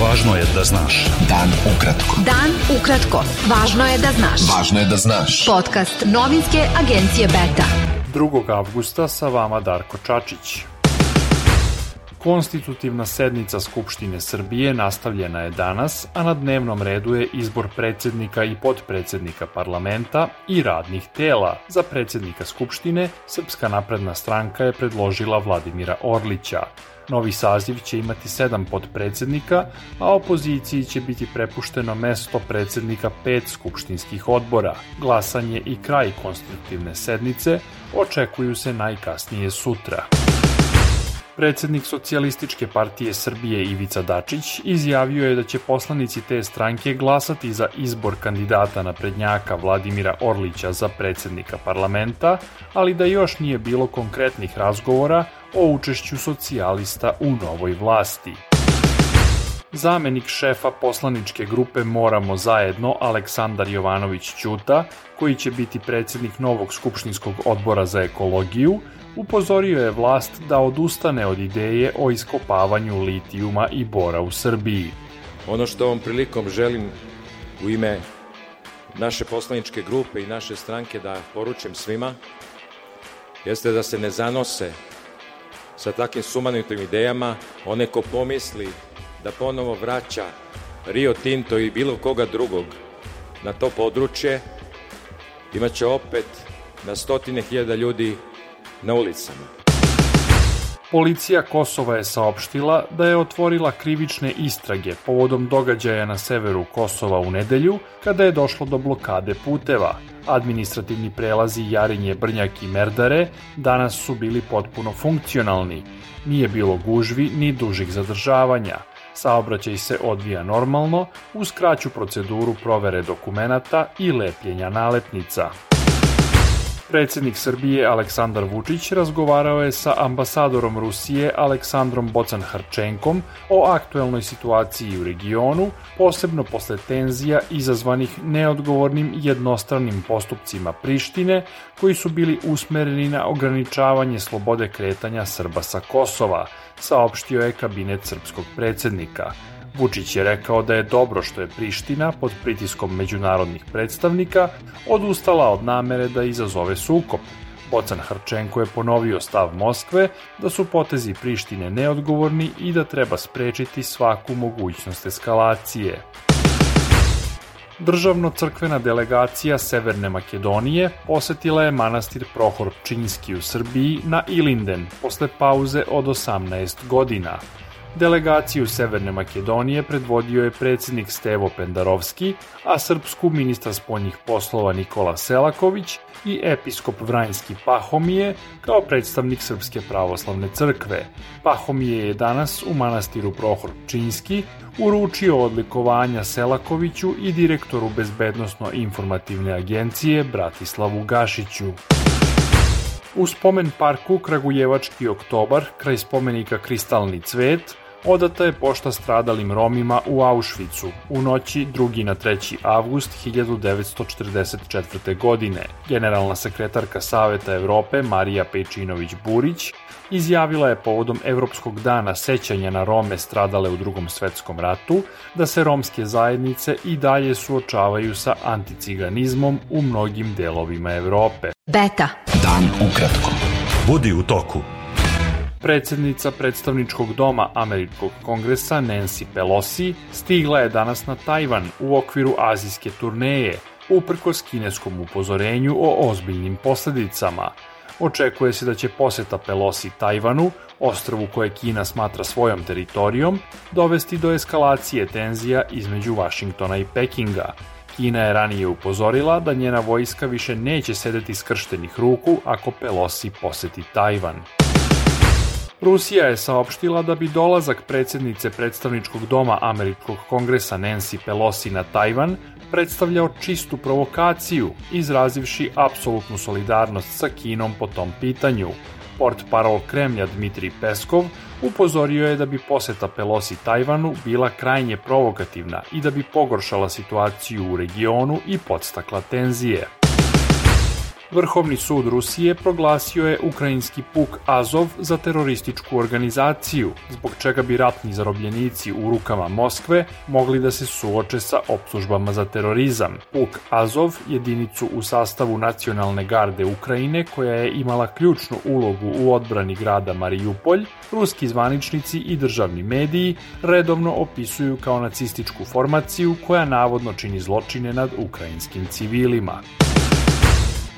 Važno je da znaš. Dan ukratko. Dan ukratko. Važno je da znaš. Važno je da znaš. Podcast novinske agencije Beta. 2. avgusta sa vama Darko Čačić. Konstitutivna sednica Skupštine Srbije nastavljena je danas, a na dnevnom redu je izbor predsednika i podpredsednika parlamenta i radnih tela. Za predsednika Skupštine Srpska napredna stranka je predložila Vladimira Orlića. Novi saziv će imati sedam podpredsednika, a opoziciji će biti prepušteno mesto predsednika pet skupštinskih odbora. Glasanje i kraj konstitutivne sednice očekuju se najkasnije sutra. Predsednik Socijalističke partije Srbije Ivica Dačić izjavio je da će poslanici te stranke glasati za izbor kandidata na prednjaka Vladimira Orlića za predsednika parlamenta, ali da još nije bilo konkretnih razgovora o učešću socijalista u novoj vlasti. Zamenik šefa poslaničke grupe Moramo zajedno Aleksandar Jovanović Ćuta, koji će biti predsednik novog skupštinskog odbora za ekologiju, upozorio je vlast da odustane od ideje o iskopavanju litijuma i bora u Srbiji. Ono što ovom prilikom želim u ime naše poslaničke grupe i naše stranke da poručim svima, jeste da se ne zanose sa takvim sumanitim idejama, one ko pomisli da ponovo vraća Rio Tinto i bilo koga drugog na to područje, imaće opet na stotine hiljada ljudi na ulicama. Policija Kosova je saopštila da je otvorila krivične istrage povodom događaja na severu Kosova u nedelju, kada je došlo do blokade puteva. Administrativni prelazi Jarinje, Brnjak i Merdare danas su bili potpuno funkcionalni. Nije bilo gužvi ni dužih zadržavanja. Saobraćaj se odvija normalno uz kraću proceduru provere dokumenata i lepljenja nalepnica. Predsednik Srbije Aleksandar Vučić razgovarao je sa ambasadorom Rusije Aleksandrom Bocan-Harčenkom o aktuelnoj situaciji u regionu, posebno posle tenzija izazvanih neodgovornim jednostranim postupcima Prištine, koji su bili usmereni na ograničavanje slobode kretanja Srba sa Kosova, saopštio je kabinet srpskog predsednika. Vučić je rekao da je dobro što je Priština pod pritiskom međunarodnih predstavnika odustala od namere da izazove sukob. Bocan Harčenko je ponovio stav Moskve da su potezi Prištine neodgovorni i da treba sprečiti svaku mogućnost eskalacije. Državno-crkvena delegacija Severne Makedonije posetila je manastir Prohor Pčinjski u Srbiji na Ilinden posle pauze od 18 godina. Delegaciju Severne Makedonije predvodio je predsednik Stevo Pendarovski, a srpsku ministar spoljnih poslova Nikola Selaković i episkop Vranjski Pahomije kao predstavnik Srpske pravoslavne crkve. Pahomije je danas u manastiru Prohor Činski uručio odlikovanja Selakoviću i direktoru Bezbednostno-informativne agencije Bratislavu Gašiću. U spomen parku Kragujevački oktobar, kraj spomenika Kristalni cvet, odata je pošta stradalim Romima u Auschwitzu u noći 2. na 3. avgust 1944. godine. Generalna sekretarka Saveta Evrope Marija Pejčinović-Burić izjavila je povodom Evropskog dana sećanja na Rome stradale u drugom svetskom ratu da se romske zajednice i dalje suočavaju sa anticiganizmom u mnogim delovima Evrope. Beta. Dan ukratko. Budi u toku. Predsednica predstavničkog doma Američkog kongresa Nancy Pelosi stigla je danas na Tajvan u okviru azijske turneje, uprkos kineskom upozorenju o ozbiljnim posledicama. Očekuje se da će poseta Pelosi Tajvanu, ostrvu koje Kina smatra svojom teritorijom, dovesti do eskalacije tenzija između Vašingtona i Pekinga. Kina je ranije upozorila da njena vojska više neće sedeti skrštenih ruku ako Pelosi poseti Tajvan. Rusija je saopštila da bi dolazak predsednice predstavničkog doma Američkog kongresa Nancy Pelosi na Tajvan predstavljao čistu provokaciju, izrazivši apsolutnu solidarnost sa Kinom po tom pitanju. Port parol Kremlja Dmitri Peskov upozorio je da bi poseta Pelosi Tajvanu bila krajnje provokativna i da bi pogoršala situaciju u regionu i podstakla tenzije. Vrhovni sud Rusije proglasio je ukrajinski puk Azov za terorističku organizaciju, zbog čega bi ratni zarobljenici u rukama Moskve mogli da se suoče sa optužbama za terorizam. Puk Azov, jedinicu u sastavu Nacionalne garde Ukrajine koja je imala ključnu ulogu u odbrani grada Marijupolj, ruski zvaničnici i državni mediji redovno opisuju kao nacističku formaciju koja navodno čini zločine nad ukrajinskim civilima.